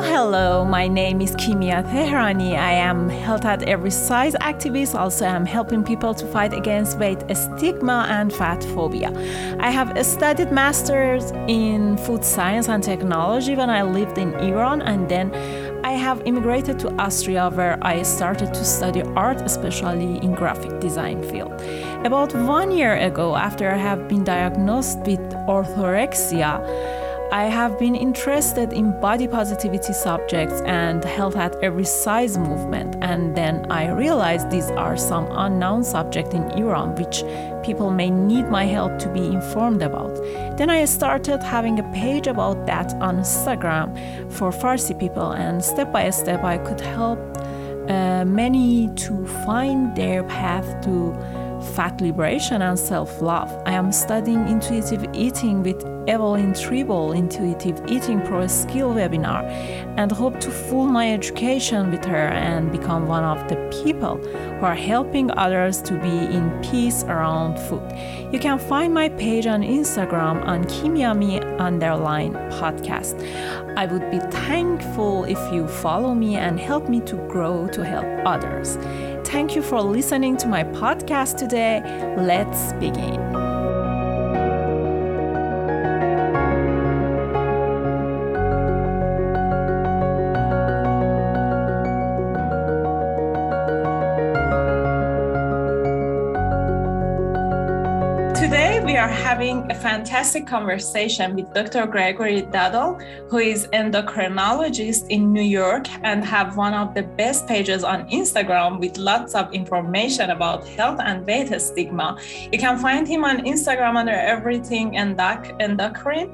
Hello, my name is Kimia Tehrani. I am health at every size activist. Also, I'm helping people to fight against weight stigma and fat phobia. I have studied masters in food science and technology when I lived in Iran and then I have immigrated to Austria where I started to study art, especially in graphic design field. About one year ago, after I have been diagnosed with orthorexia, I have been interested in body positivity subjects and health at every size movement, and then I realized these are some unknown subjects in Iran which people may need my help to be informed about. Then I started having a page about that on Instagram for Farsi people, and step by step I could help uh, many to find their path to fat liberation and self love. I am studying intuitive eating with Evelyn Tribole Intuitive Eating Pro Skill webinar and hope to full my education with her and become one of the people who are helping others to be in peace around food. You can find my page on Instagram on Kimiami underline podcast. I would be thankful if you follow me and help me to grow to help others. Thank you for listening to my podcast today. Let's begin. Having a fantastic conversation with Dr. Gregory Dodell, who is endocrinologist in New York and have one of the best pages on Instagram with lots of information about health and weight stigma. You can find him on Instagram under everything endoc- endocrine.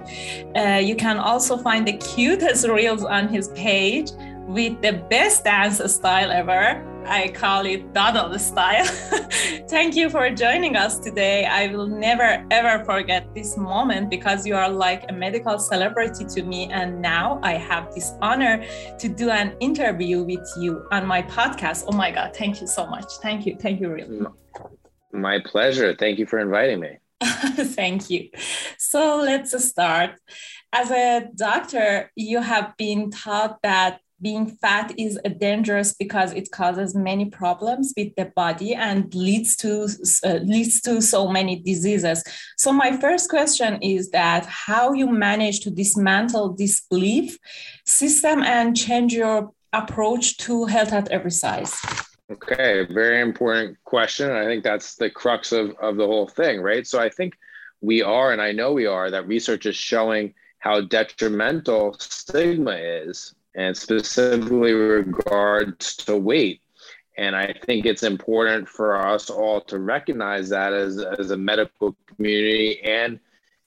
Uh, you can also find the cutest reels on his page with the best dance style ever I call it Dodell style. Thank you for joining us today. I will never ever forget this moment because you are like a medical celebrity to me. And now I have this honor to do an interview with you on my podcast. Oh my God. Thank you so much. Thank you. Thank you, really. My pleasure. Thank you for inviting me. Thank you. So let's start. As a doctor, you have been taught that being fat is dangerous because it causes many problems with the body and leads to uh, leads to so many diseases. So my first question is that how you manage to dismantle this belief system and change your approach to health at every size? Okay very important question. I think that's the crux of, of the whole thing right? So i think we are and i know we are that research is showing how detrimental stigma is and specifically regards to weight. And I think it's important for us all to recognize that as, as a medical community and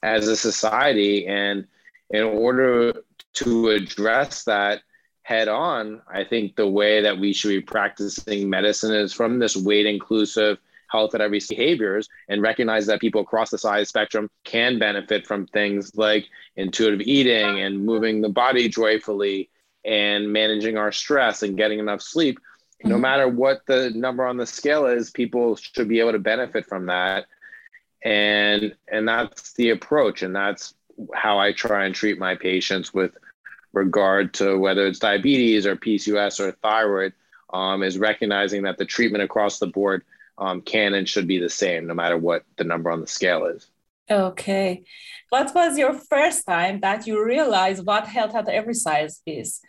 as a society. And in order to address that head on, I think the way that we should be practicing medicine is from this weight inclusive health at every behaviors and recognize that people across the size spectrum can benefit from things like intuitive eating and moving the body joyfully and managing our stress and getting enough sleep no mm-hmm. matter what the number on the scale is people should be able to benefit from that. And and that's the approach and that's how i try and treat my patients with regard to whether it's diabetes or pcos or thyroid um, is recognizing that the treatment across the board um, can and should be the same no matter what the number on the scale is. Okay. What was your first time that you realized what health at every size is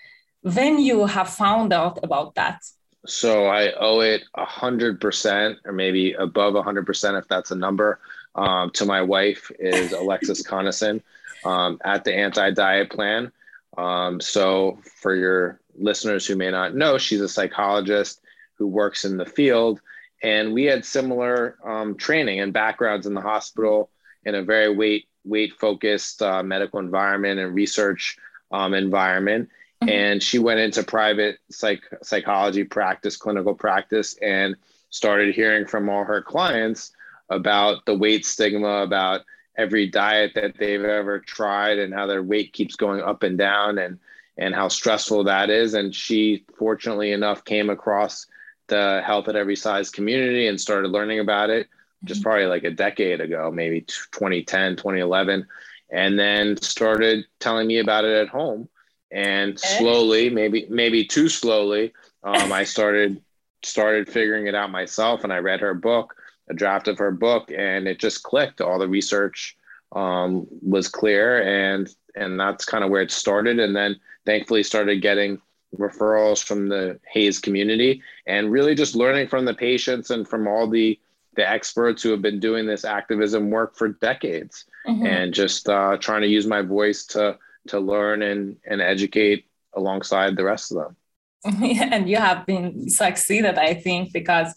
when you have found out about that? So I owe it a hundred percent, or maybe above a hundred percent, if that's a number, um, to my wife is Alexis Conason um, at the Anti Diet Plan. Um, so for your listeners who may not know, she's a psychologist who works in the field, and we had similar um, training and backgrounds in the hospital in a very weight weight focused uh, medical environment and research um, environment Mm-hmm. And she went into private psych psychology practice, clinical practice, and started hearing from all her clients about the weight stigma, about every diet that they've ever tried and how their weight keeps going up and down and and how stressful that is. And she fortunately enough came across the health at every size community and started learning about it just mm-hmm. probably like a decade ago, maybe 2010, 2011, and then started telling me about it at home and okay. slowly, maybe maybe too slowly, um, I started started figuring it out myself. And I read her book, a draft of her book, and it just clicked. All the research um, was clear, and and that's kind of where it started. And then thankfully started getting referrals from the HAES community, and really just learning from the patients and from all the the experts who have been doing this activism work for decades, mm-hmm. and just uh, trying to use my voice to to learn and and educate alongside the rest of them. and you have been succeeded, I think, because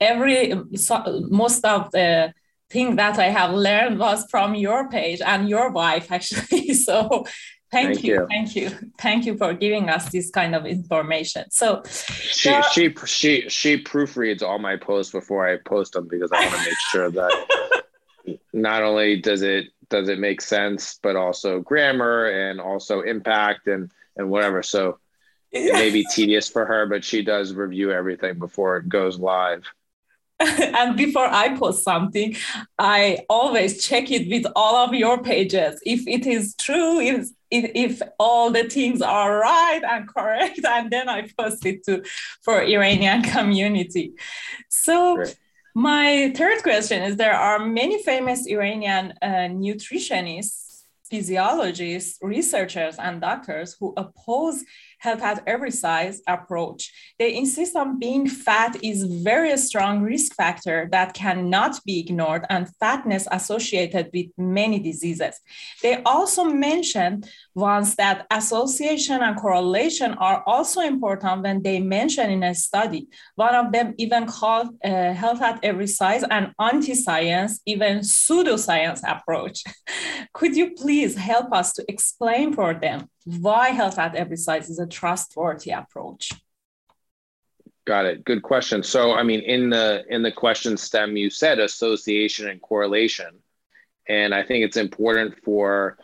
every so, most of the thing that I have learned was from your page and your wife actually. so thank, thank you, you, thank you, thank you for giving us this kind of information. So she uh, she she she proofreads all my posts before I post them because I want to make sure that not only does it does it make sense, but also grammar and also impact and and whatever. So it may be tedious for her, but she does review everything before it goes live. and before I post something, I always check it with all of your pages. If it is true, if, if, all the things are right and correct, and then I post it to for Iranian community. So. My third question is there are many famous Iranian uh, nutritionists, physiologists, researchers, and doctors who oppose health at every size approach. They insist on being fat is very strong risk factor that cannot be ignored and fatness associated with many diseases. They also mention once that association and correlation are also important when they mention in a study. One of them even called uh, health at every size an anti-science, even pseudoscience approach. Could you please help us to explain for them why health at every size is a trustworthy approach? Got it. Good question. So, I mean, in the in the question stem, you said association and correlation, and I think it's important for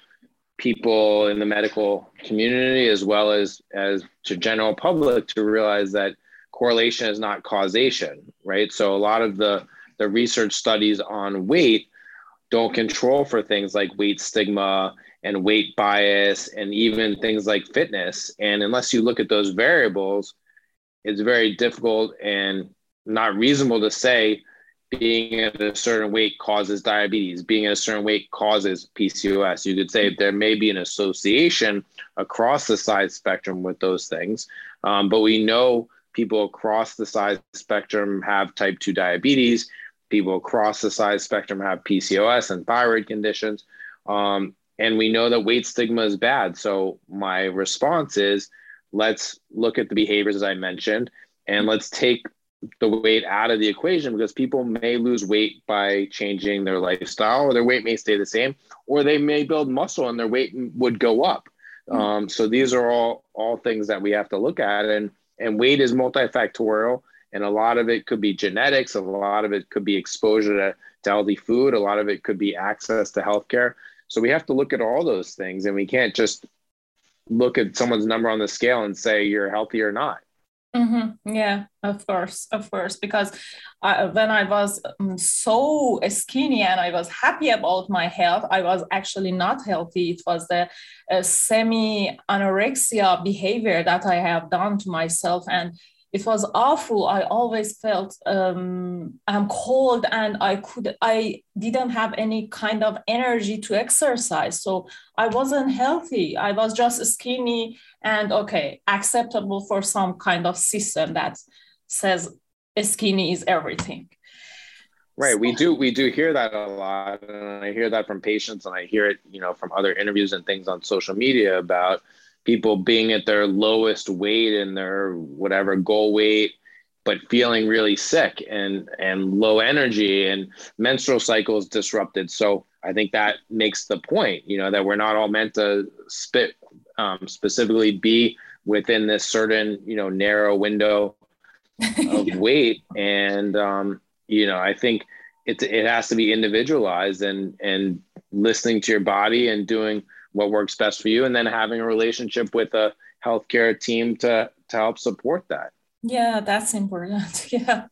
people in the medical community as well as as to general public to realize that correlation is not causation, right? So, a lot of the the research studies on weight don't control for things like weight stigma and weight bias and even things like fitness. And unless you look at those variables, it's very difficult and not reasonable to say being at a certain weight causes diabetes, being at a certain weight causes PCOS. You could say there may be an association across the size spectrum with those things, um, but we know people across the size spectrum have type 2 diabetes, people across the size spectrum have PCOS and thyroid conditions. Um, and we know that weight stigma is bad. So my response is let's look at the behaviors as I mentioned, and let's take the weight out of the equation because people may lose weight by changing their lifestyle, or their weight may stay the same, or they may build muscle and their weight would go up. Mm-hmm. Um, so these are all all things that we have to look at, and and weight is multifactorial, and a lot of it could be genetics, a lot of it could be exposure to, to healthy food, a lot of it could be access to healthcare. So we have to look at all those things and we can't just look at someone's number on the scale and say you're healthy or not. Mm-hmm. Yeah, of course, of course. Because I, when I was um, so skinny and I was happy about my health, I was actually not healthy. It was the uh, semi anorexia behavior that I have done to myself. And it was awful. I always felt um, i'm cold and i could i didn't have any kind of energy to exercise. So i wasn't healthy. I was just skinny and okay acceptable for some kind of system that says skinny is everything. Right. We do we do hear that a lot. And i hear that from patients and i hear it you know from other interviews and things on social media about people being at their lowest weight and their whatever goal weight but feeling really sick and and low energy and menstrual cycles disrupted. So i think that makes the point you know that we're not all meant to spit um, specifically be within this certain you know narrow window of weight. And um, you know i think it, it has to be individualized and and listening to your body and doing what works best for you and then having a relationship with a healthcare team to to help support that. Yeah that's important. Yeah.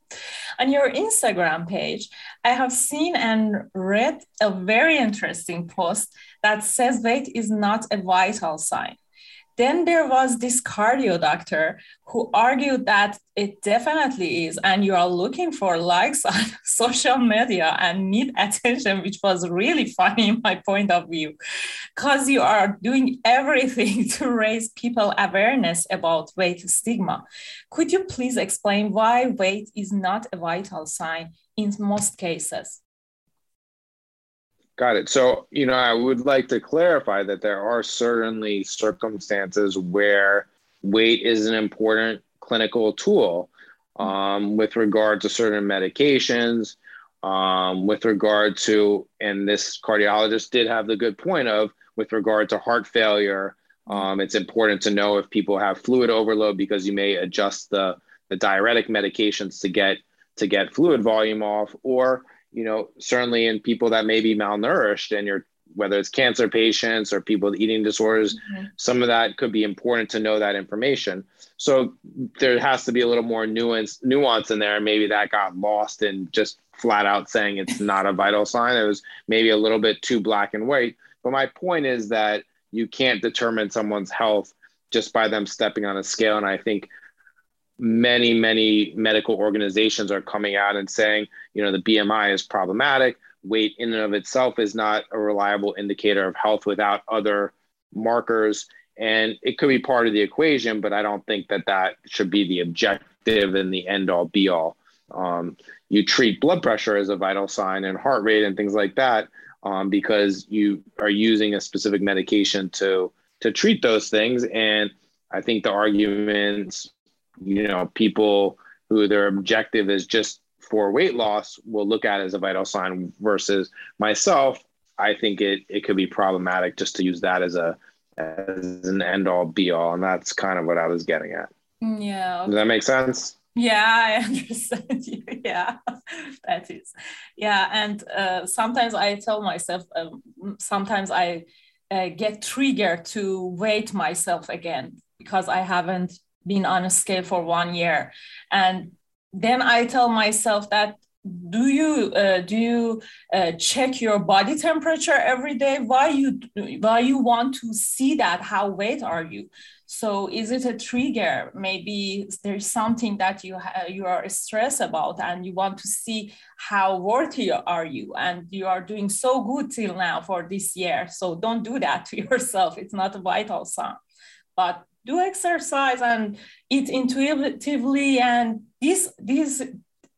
On your instagram page i have seen and read a very interesting post that says weight is not a vital sign then there was this cardio doctor who argued that it definitely is, and you are looking for likes on social media and need attention, which was really funny in my point of view, because you are doing everything to raise people awareness about weight stigma. Could you please explain why weight is not a vital sign in most cases? Got it. So, you know, I would like to clarify that there are certainly circumstances where weight is an important clinical tool um, with regard to certain medications, um, with regard to, and this cardiologist did have the good point of, with regard to heart failure, um, it's important to know if people have fluid overload because you may adjust the, the diuretic medications to get to get fluid volume off, or you know, certainly in people that may be malnourished and you're whether it's cancer patients or people with eating disorders, mm-hmm. some of that could be important to know that information. So there has to be a little more nuance nuance in there. Maybe that got lost in just flat out saying it's not a vital sign. It was maybe a little bit too black and white. But my point is that you can't determine someone's health just by them stepping on a scale. And I think many, many medical organizations are coming out and saying, you know, the BMI is problematic. Weight in and of itself is not a reliable indicator of health without other markers. And it could be part of the equation, but I don't think that that should be the objective and the end all be all. Um, you treat blood pressure as a vital sign and heart rate and things like that um, because you are using a specific medication to to treat those things. And I think the arguments you know, people who their objective is just for weight loss will look at it as a vital sign versus myself. I think it, it could be problematic just to use that as a as an end all be all. And that's kind of what I was getting at. Mm, yeah. Okay. Does that make sense? Yeah, I understand you. Yeah, that is. Yeah. And uh, sometimes I tell myself, um, sometimes I uh, get triggered to weight myself again because I haven't been on a scale for one year. And then i tell myself that do you uh, do you uh, check your body temperature every day? Why you why you want to see that? How weight are you? So is it a trigger? Maybe there's something that you ha- you are stressed about and you want to see how worthy are you. And you are doing so good till now for this year. So don't do that to yourself. It's not a vital sign but do exercise and eat intuitively and these these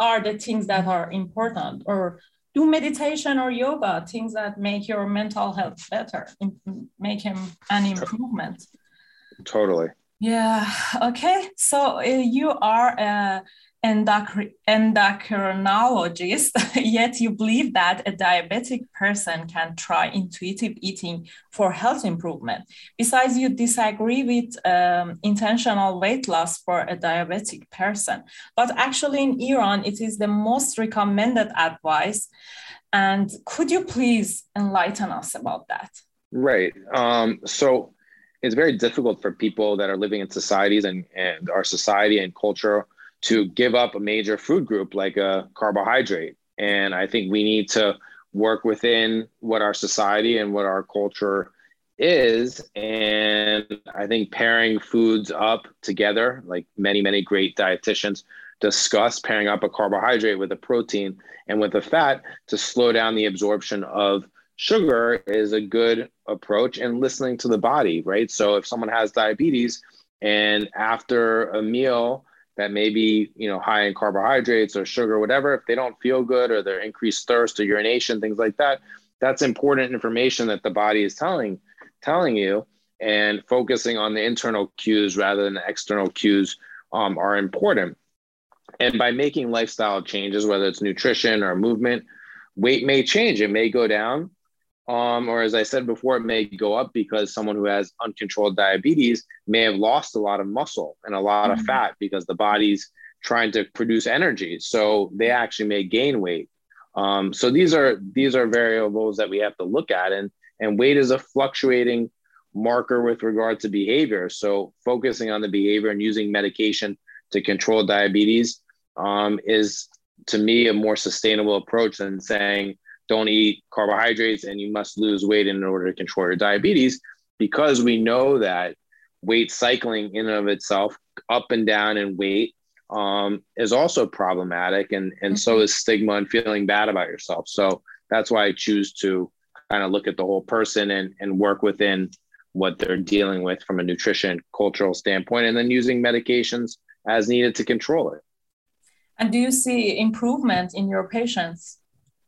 are the things that are important or do meditation or yoga things that make your mental health better make him an improvement. Totally. Yeah okay so uh, you are a endocrinologist, yet you believe that a diabetic person can try intuitive eating for health improvement. Besides, you disagree with um, intentional weight loss for a diabetic person. But actually, in Iran, it is the most recommended advice. And could you please enlighten us about that? Right. Um, so it's very difficult for people that are living in societies and, and our society and culture to give up a major food group like a carbohydrate. And I think we need to work within what our society and what our culture is. And I think pairing foods up together, like many, many great dietitians discuss, pairing up a carbohydrate with a protein and with a fat to slow down the absorption of sugar is a good approach and listening to the body, right? So if someone has diabetes and after a meal, that may be you know high in carbohydrates or sugar or whatever if they don't feel good or they're increased thirst or urination things like that that's important information that the body is telling telling you. And focusing on the internal cues rather than the external cues um, are important. And by making lifestyle changes whether it's nutrition or movement weight may change. It may go down um, or as I said before, it may go up because someone who has uncontrolled diabetes may have lost a lot of muscle and a lot mm-hmm. of fat because the body's trying to produce energy. So they actually may gain weight. Um, so these are these are variables that we have to look at, and and weight is a fluctuating marker with regard to behavior. So focusing on the behavior and using medication to control diabetes um, is to me a more sustainable approach than saying don't eat carbohydrates and you must lose weight in order to control your diabetes because we know that weight cycling in and of itself, up and down in weight, um, is also problematic, and and mm-hmm. so is stigma and feeling bad about yourself. So that's why I choose to kind of look at the whole person and and work within what they're dealing with from a nutrition cultural standpoint, and then using medications as needed to control it. And do you see improvement in your patients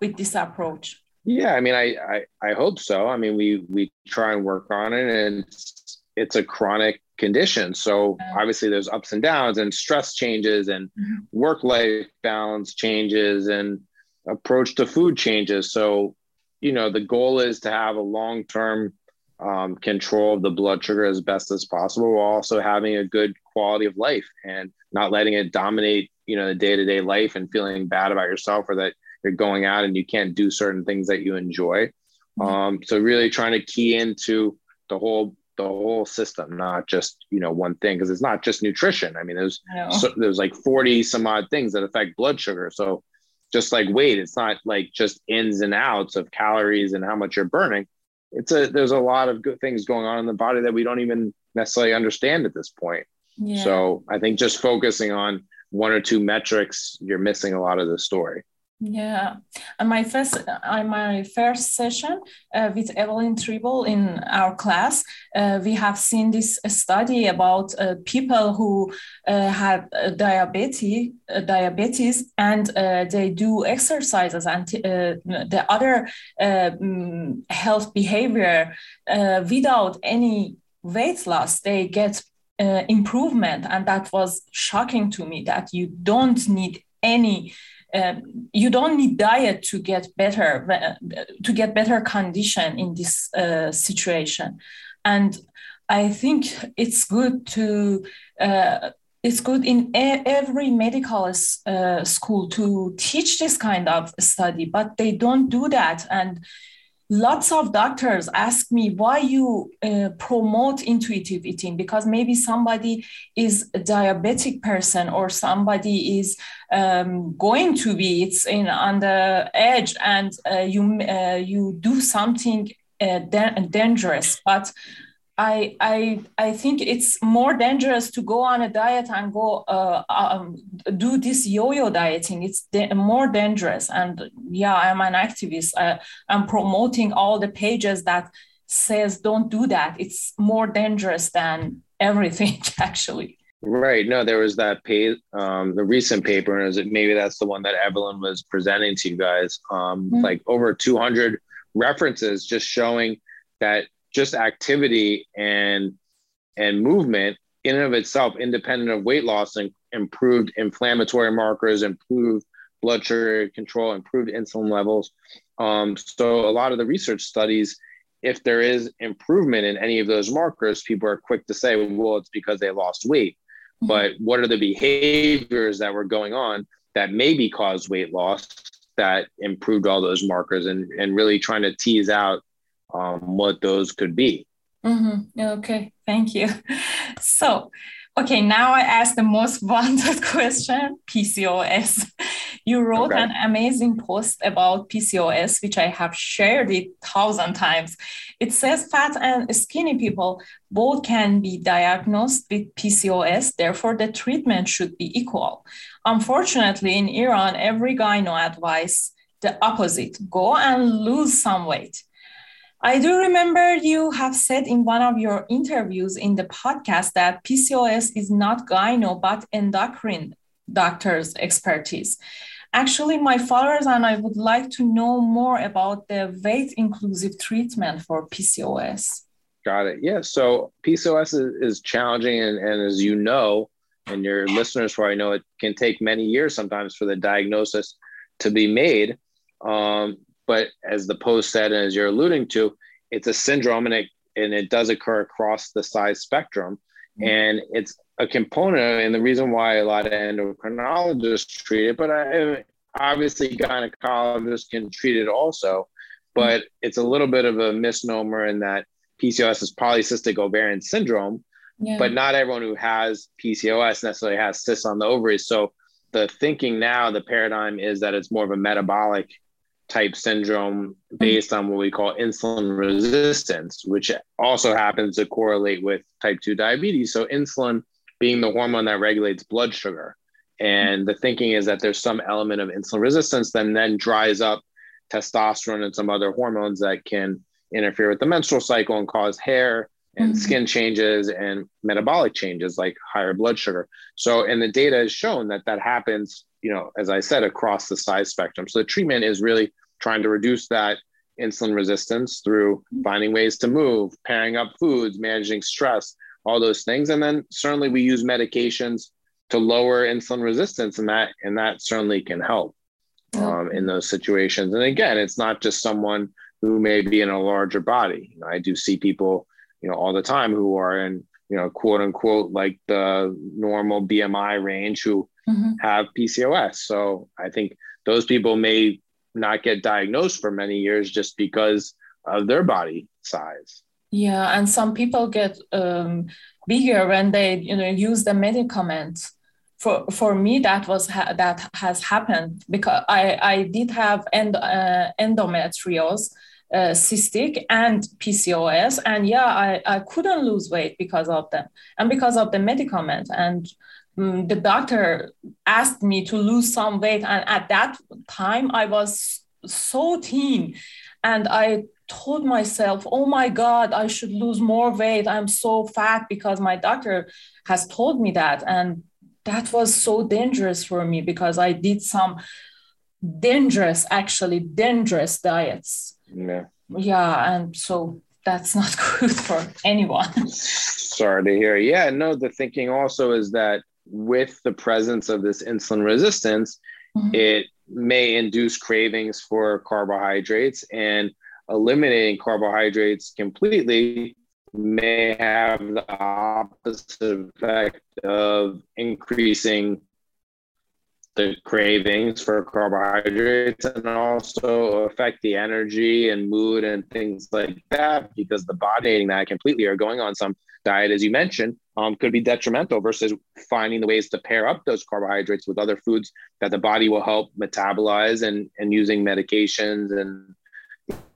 with this approach? Yeah, I mean, I, I, I hope so. I mean, we we try and work on it, and it's, it's a chronic condition. So obviously, there's ups and downs, and stress changes, and mm-hmm. work life balance changes, and approach to food changes. So, you know, the goal is to have a long term um, control of the blood sugar as best as possible, while also having a good quality of life and not letting it dominate, you know, the day to day life and feeling bad about yourself or that you're going out and you can't do certain things that you enjoy. Mm-hmm. Um, so really trying to key into the whole the whole system, not just you know one thing, because it's not just nutrition. I mean, there's so, there's like 40 some odd things that affect blood sugar. So just like weight, it's not like just ins and outs of calories and how much you're burning. It's a there's a lot of good things going on in the body that we don't even necessarily understand at this point. Yeah. So I think just focusing on one or two metrics, you're missing a lot of the story. Yeah, and my first, uh, my first session uh, with Evelyn Tribole in our class, uh, we have seen this study about uh, people who uh, have uh, diabetes, diabetes, and they do exercises and the other um, health behavior without any weight loss. They get improvement, and that was shocking to me. That you don't need any um, you don't need diet to get better to get better condition in this uh, situation. And i think it's good to uh, it's good in every medical uh, school to teach this kind of study but they don't do that. And lots of doctors ask me why you uh, promote intuitive eating because maybe somebody is a diabetic person or somebody is um, going to be it's in on the edge and uh, you uh, you do something uh, dangerous. But I, I, I think it's more dangerous to go on a diet and go uh, um, do this yo-yo dieting. It's de- more dangerous. And yeah, I'm an activist. I, I'm promoting all the pages that says don't do that. It's more dangerous than everything, actually. Right. No, there was that pay, um, the recent paper, and is it maybe that's the one that Evelyn was presenting to you guys. Um, mm-hmm. Like over 200 references just showing that just activity and and movement in and of itself, independent of weight loss, and improved inflammatory markers, improved blood sugar control, improved insulin levels. Um, so a lot of the research studies, if there is improvement in any of those markers, people are quick to say, well, it's because they lost weight. Mm-hmm. But what are the behaviors that were going on that maybe caused weight loss that improved all those markers and, and really trying to tease out um, what those could be. Mm-hmm. Okay, thank you. So, okay, now I ask the most wanted question PCOS. You wrote okay. an amazing post about PCOS, which I have shared it thousand times. It says fat and skinny people both can be diagnosed with PCOS, therefore, the treatment should be equal. Unfortunately, in Iran, every gyno advice the opposite go and lose some weight I do remember you have said in one of your interviews in the podcast that PCOS is not gyno but endocrine doctor's expertise. Actually, my followers and I would like to know more about the weight inclusive treatment for PCOS. Got it. Yeah. So PCOS is, is challenging, and, and as you know, and your listeners probably know, it can take many years sometimes for the diagnosis to be made. Um, but as the post said, and as you're alluding to, it's a syndrome and it, and it does occur across the size spectrum. Mm-hmm. And it's a component, and the reason why a lot of endocrinologists treat it, but I, obviously gynecologists can treat it also. But mm-hmm. it's a little bit of a misnomer in that PCOS is polycystic ovarian syndrome, yeah. but not everyone who has PCOS necessarily has cysts on the ovaries. So the thinking now, the paradigm is that it's more of a metabolic type syndrome based on what we call insulin resistance, which also happens to correlate with type 2 diabetes. So, insulin being the hormone that regulates blood sugar. And the thinking is that there's some element of insulin resistance that then dries up testosterone and some other hormones that can interfere with the menstrual cycle and cause hair and mm-hmm. skin changes and metabolic changes like higher blood sugar. So, and the data has shown that that happens, you know, as I said, across the size spectrum. So the treatment is really trying to reduce that insulin resistance through mm-hmm. finding ways to move, pairing up foods, managing stress, all those things. And then certainly we use medications to lower insulin resistance, and that and that certainly can help um, in those situations. And again, it's not just someone who may be in a larger body. You know, I do see people, you know, all the time who are in, you know, quote unquote, like the normal BMI range who mm-hmm. have PCOS. So I think those people may not get diagnosed for many years just because of their body size. Yeah, and some people get um, bigger when they you know use the medicaments. For for me, that was ha- that has happened because I I did have end, uh, endometriosis, uh, cystic and PCOS, and yeah, I I couldn't lose weight because of them and because of the medicament and. Um, the doctor asked me to lose some weight, and at that time I was so thin, and I told myself, oh my God, I should lose more weight. I'm so fat because my doctor has told me that. And that was so dangerous for me because I did some dangerous, actually dangerous diets. Yeah. Yeah. And so that's not good for anyone. Sorry to hear. Yeah. No, the thinking also is that with the presence of this insulin resistance, mm-hmm. it may induce cravings for carbohydrates and eliminating carbohydrates completely may have the opposite effect of increasing the cravings for carbohydrates and also affect the energy and mood and things like that because the body eating that completely or going on some diet as you mentioned um, could be detrimental versus finding the ways to pair up those carbohydrates with other foods that the body will help metabolize and, and using medications and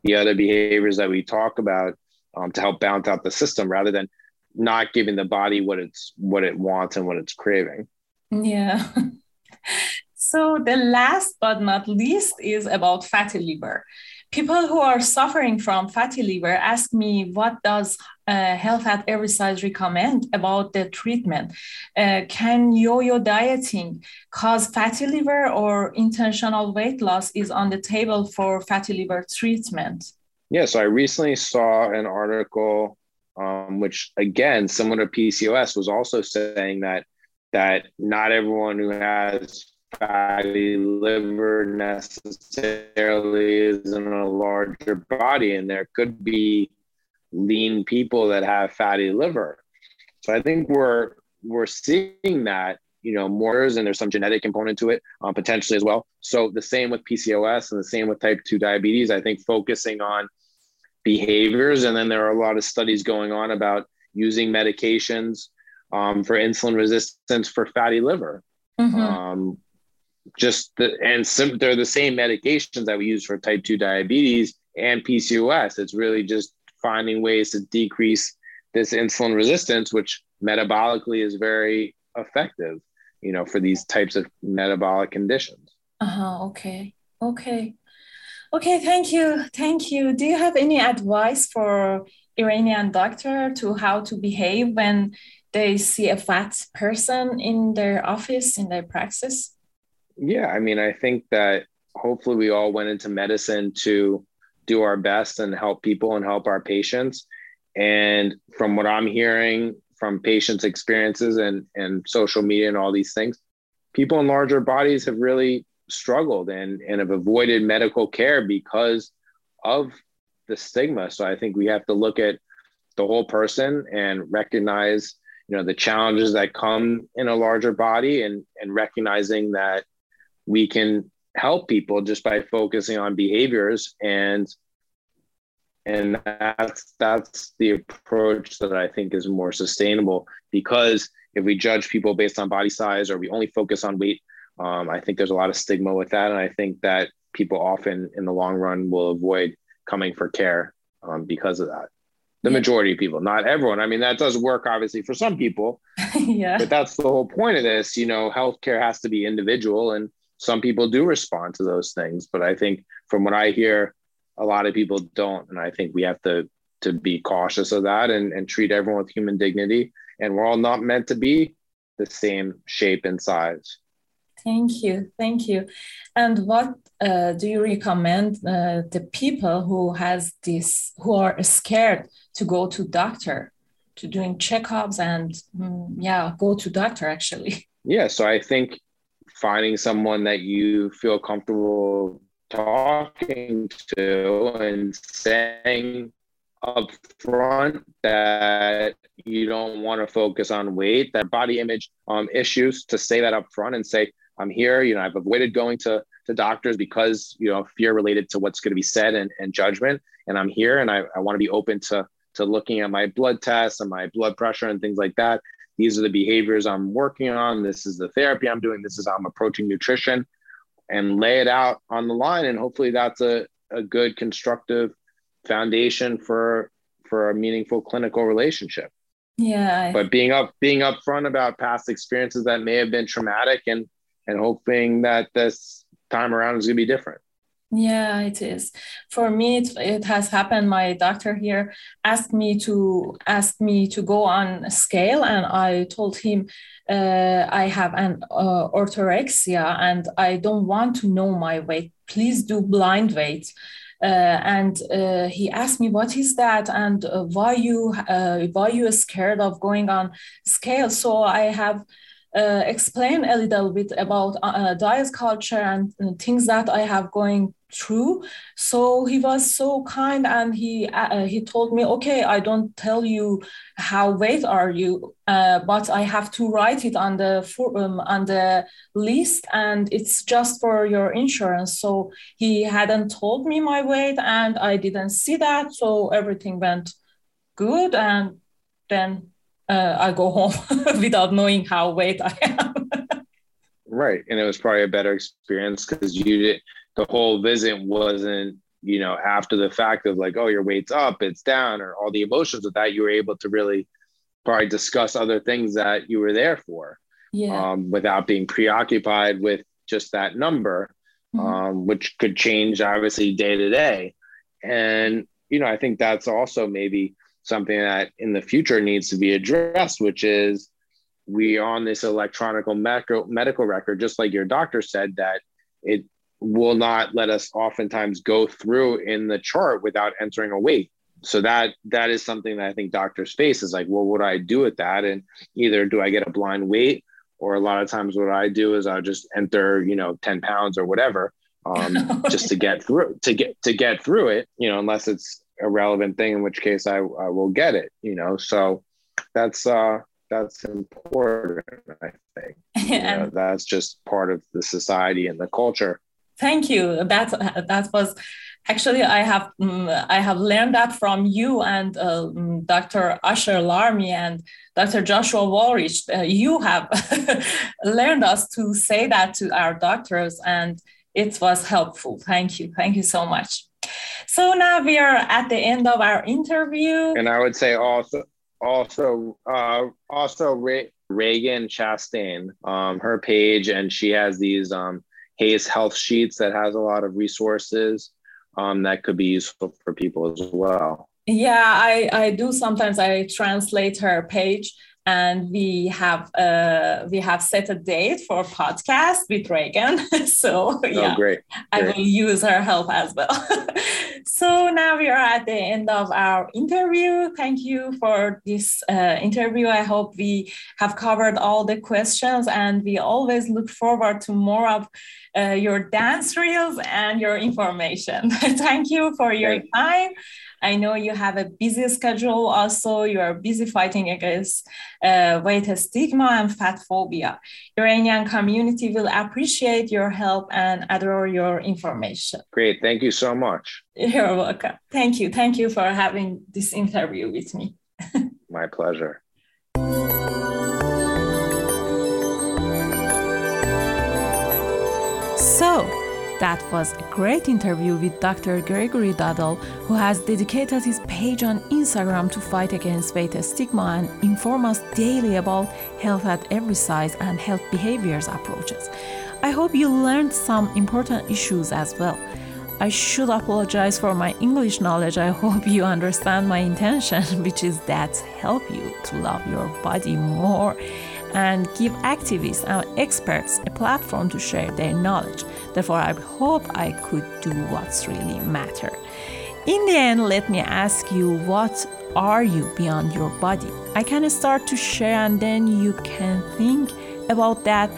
the other behaviors that we talk about um, to help balance out the system rather than not giving the body what it's what it wants and what it's craving. Yeah so the last but not least is about fatty liver. People who are suffering from fatty liver ask me what does uh, health at every size recommend about the treatment? Uh, can yo-yo dieting cause fatty liver or intentional weight loss is on the table for fatty liver treatment? Yeah so i recently saw an article um, which again similar to pcos was also saying that that not everyone who has fatty liver necessarily is in a larger body, and there could be lean people that have fatty liver. So I think we're we're seeing that you know more, and there's some genetic component to it um, potentially as well. So the same with PCOS and the same with type two diabetes. I think focusing on behaviors, and then there are a lot of studies going on about using medications um, for insulin resistance for fatty liver. Mm-hmm. Um, just the, and sim, they're the same medications that we use for type 2 diabetes and PCOS. It's really just finding ways to decrease this insulin resistance, which metabolically is very effective, you know, for these types of metabolic conditions. Uh-huh. Okay. Okay. Okay. Thank you. Thank you. Do you have any advice for Iranian doctor to how to behave when they see a fat person in their office, in their practice? Yeah, I mean, I think that hopefully we all went into medicine to do our best and help people and help our patients. And from what I'm hearing from patients' experiences and, and social media and all these things, people in larger bodies have really struggled and, and have avoided medical care because of the stigma. So I think we have to look at the whole person and recognize, you know, the challenges that come in a larger body and, and recognizing that we can help people just by focusing on behaviors and and that's that's the approach that i think is more sustainable because if we judge people based on body size or we only focus on weight um, i think there's a lot of stigma with that and i think that people often in the long run will avoid coming for care um, because of that. The majority of people, not everyone. I mean, that does work obviously for some people. yeah. But that's the whole point of this. You know, healthcare has to be individual, and some people do respond to those things. But I think from what I hear, a lot of people don't, and I think we have to to be cautious of that and, and treat everyone with human dignity. And we're all not meant to be the same shape and size. Thank you, thank you. And what uh, do you recommend uh, the people who has this who are scared to go to doctor, to doing checkups and um, yeah, go to doctor actually? Yeah, so I think finding someone that you feel comfortable talking to and saying up front that you don't want to focus on weight, that body image um, issues, to say that up front and say, I'm here, you know, I've avoided going to, to doctors because, you know, fear related to what's going to be said and, and judgment. And I'm here and I, I want to be open to, to looking at my blood tests and my blood pressure and things like that. These are the behaviors I'm working on. This is the therapy I'm doing. This is how I'm approaching nutrition and lay it out on the line. And hopefully that's a, a good constructive foundation for for a meaningful clinical relationship yeah but being up being upfront about past experiences that may have been traumatic and and hoping that this time around is going to be different yeah it is. For me it, it has happened. My doctor here asked me to ask me to go on scale and i told him uh, i have an uh, orthorexia and i don't want to know my weight. Please do blind weight. Uh, and uh, he asked me what is that? And uh, why you why you are scared of going on scale? So i have uh, explained a little bit about uh, diet culture and, and, things that I have going through. So he was so kind, and he uh, he told me, "Okay, I don't tell you how weight are you, uh, but I have to write it on the for, um, on the list, and it's just for your insurance." So he hadn't told me my weight, and I didn't see that, so everything went good, and then uh, I go home without knowing how weight I am. right, and it was probably a better experience because you did the whole visit wasn't you know after the fact of like oh your weight's up it's down or all the emotions of that you were able to really probably discuss other things that you were there for yeah. um, without being preoccupied with just that number mm-hmm. um, which could change obviously day to day and you know i think that's also maybe something that in the future needs to be addressed which is we on this electronic medical medical record just like your doctor said that it will not let us oftentimes go through in the chart without entering a weight. So that that is something that I think doctors face is like, well, what do I do with that? And either do I get a blind weight, or a lot of times what I do is I'll just enter, you know, 10 pounds or whatever, um, just to get through to get to get through it, you know, unless it's a relevant thing, in which case I, I will get it, you know. So that's uh that's important, I think. You know, that's just part of the society and the culture Thank you. That that was actually I have um, I have learned that from you and uh, mm, Dr. Asher Larmie and Dr. Joshua Wolrich. Uh, you have learned us to say that to our doctors, and it was helpful. Thank you. Thank you so much. So now we are at the end of our interview. And I would say also also uh, also Ragen Chastain, um, her page, and she has these um, HAES health sheets that has a lot of resources um, that could be useful for people as well. Yeah, I, I do sometimes I translate her page and we have uh, we have set a date for podcast with Ragen. so oh, yeah, oh, great. great. I will use her help as well. so now we are at the end of our interview. Thank you for this uh, interview. I hope we have covered all the questions, and we always look forward to more of uh, your dance reels and your information. Thank you for your time. I know you have a busy schedule. Also, you are busy fighting against uh, weight stigma and fat phobia. Iranian community will appreciate your help and adore your information. Great. Thank you so much. You're welcome. Thank you. Thank you for having this interview with me. My pleasure. That was a great interview with Dr. Gregory Dodell, who has dedicated his page on Instagram to fight against weight stigma and inform us daily about health at every size and health behaviors approaches. I hope you learned some important issues as well. I should apologize for my English knowledge. I hope you understand my intention, which is that help you to love your body more and give activists and experts a platform to share their knowledge. Therefore, I hope I could do what's really matter. In the end, let me ask you what are you beyond your body? I can start to share and then you can think about that.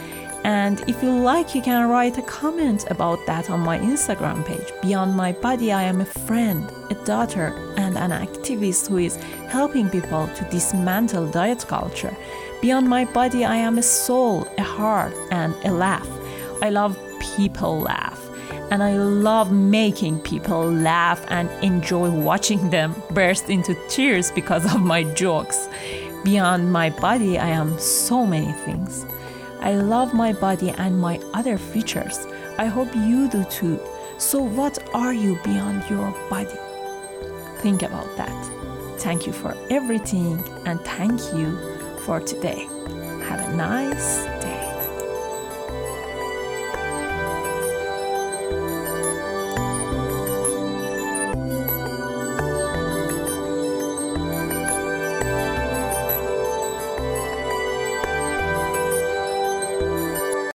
And if you like, you can write a comment about that on my Instagram page. Beyond my body, I am a friend, a daughter, an activist who is helping people to dismantle diet culture Beyond my body, I am a soul, a heart, and a laugh. I love people laugh. And I love making people laugh and enjoy watching them burst into tears because of my jokes. Beyond my body, I am so many things. I love my body and my other features. I hope you do too. So, what are you beyond your body? Think about that. Thank you for everything and thank you for today. Have a nice